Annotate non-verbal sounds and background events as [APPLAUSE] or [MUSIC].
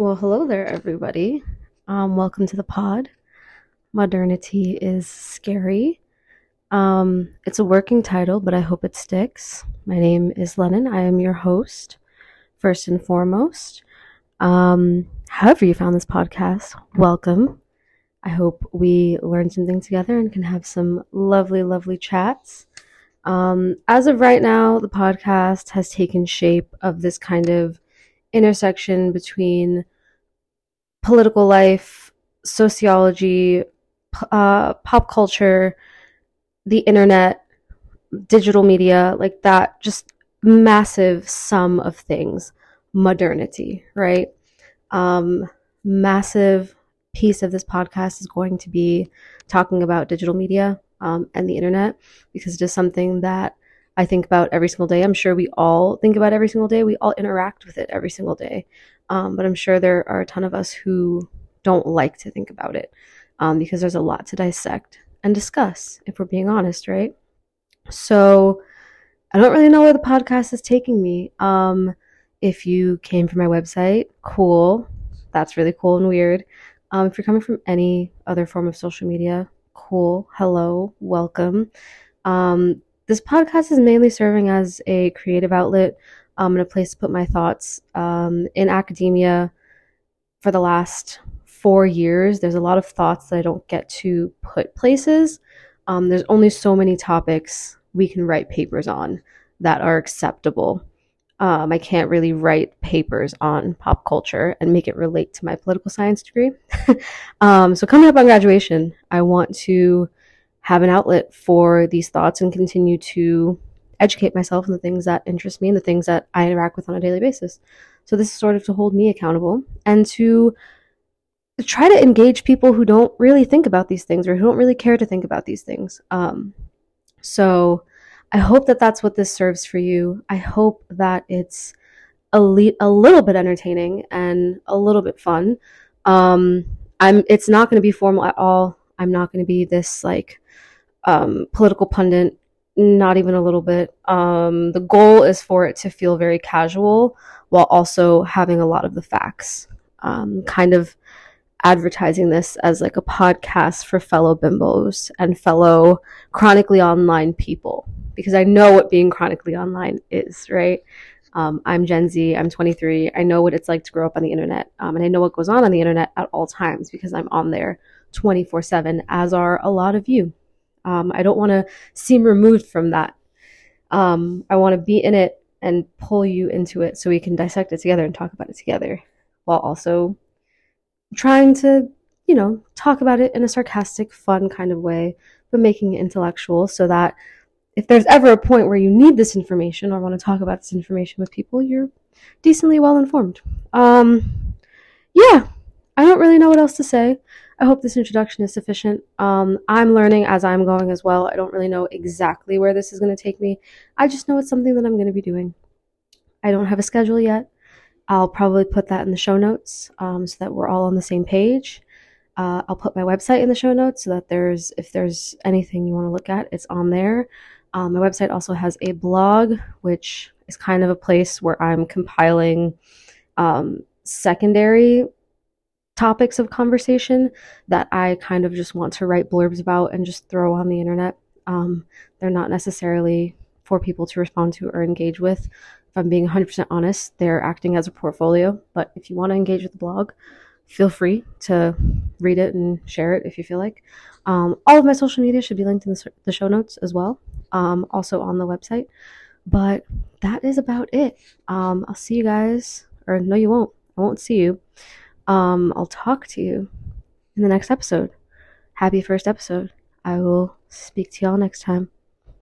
Well, hello there, everybody. Um, welcome to the pod. Modernity is scary. Um, it's a working title, but I hope it sticks. My name is Lennon. I am your host, first and foremost. Um, however, you found this podcast, welcome. I hope we learn something together and can have some lovely, lovely chats. Um, as of right now, the podcast has taken shape of this kind of intersection between political life, sociology, uh, pop culture, the internet, digital media, like that, just massive sum of things. Modernity, right? Um, massive piece of this podcast is going to be talking about digital media um, and the internet because it is something that I think about every single day. I'm sure we all think about every single day. We all interact with it every single day. Um, but I'm sure there are a ton of us who don't like to think about it um, because there's a lot to dissect and discuss, if we're being honest, right? So I don't really know where the podcast is taking me. Um, if you came from my website, cool. That's really cool and weird. Um, if you're coming from any other form of social media, cool. Hello, welcome. Um, this podcast is mainly serving as a creative outlet um, and a place to put my thoughts. Um, in academia, for the last four years, there's a lot of thoughts that I don't get to put places. Um, there's only so many topics we can write papers on that are acceptable. Um, I can't really write papers on pop culture and make it relate to my political science degree. [LAUGHS] um, so, coming up on graduation, I want to have an outlet for these thoughts and continue to educate myself in the things that interest me and the things that I interact with on a daily basis. So, this is sort of to hold me accountable and to try to engage people who don't really think about these things or who don't really care to think about these things. Um, so, I hope that that's what this serves for you. I hope that it's a, le- a little bit entertaining and a little bit fun. Um, I'm. It's not going to be formal at all. I'm not going to be this like um, political pundit. Not even a little bit. Um, the goal is for it to feel very casual while also having a lot of the facts. Um, kind of advertising this as like a podcast for fellow bimbos and fellow chronically online people because I know what being chronically online is, right? Um, I'm Gen Z, I'm 23. I know what it's like to grow up on the internet, um, and I know what goes on on the internet at all times because I'm on there 24 7, as are a lot of you. Um, I don't want to seem removed from that. Um, I want to be in it and pull you into it so we can dissect it together and talk about it together while also trying to, you know, talk about it in a sarcastic, fun kind of way, but making it intellectual so that if there's ever a point where you need this information or want to talk about this information with people, you're decently well informed. Um, yeah, I don't really know what else to say. I hope this introduction is sufficient. Um, I'm learning as I'm going as well. I don't really know exactly where this is going to take me. I just know it's something that I'm going to be doing. I don't have a schedule yet. I'll probably put that in the show notes um, so that we're all on the same page. Uh, I'll put my website in the show notes so that there's if there's anything you want to look at, it's on there. Um, my website also has a blog, which is kind of a place where I'm compiling um, secondary topics of conversation that I kind of just want to write blurbs about and just throw on the internet. Um, they're not necessarily for people to respond to or engage with. If I'm being 100% honest, they're acting as a portfolio. But if you want to engage with the blog, feel free to read it and share it if you feel like. Um, all of my social media should be linked in the, show notes as well um, also on the website. But that is about it. Um, I'll see you guys, or no, you won't. I won't see you. Um, I'll talk to you in the next episode. Happy first episode. I will speak to y'all next time.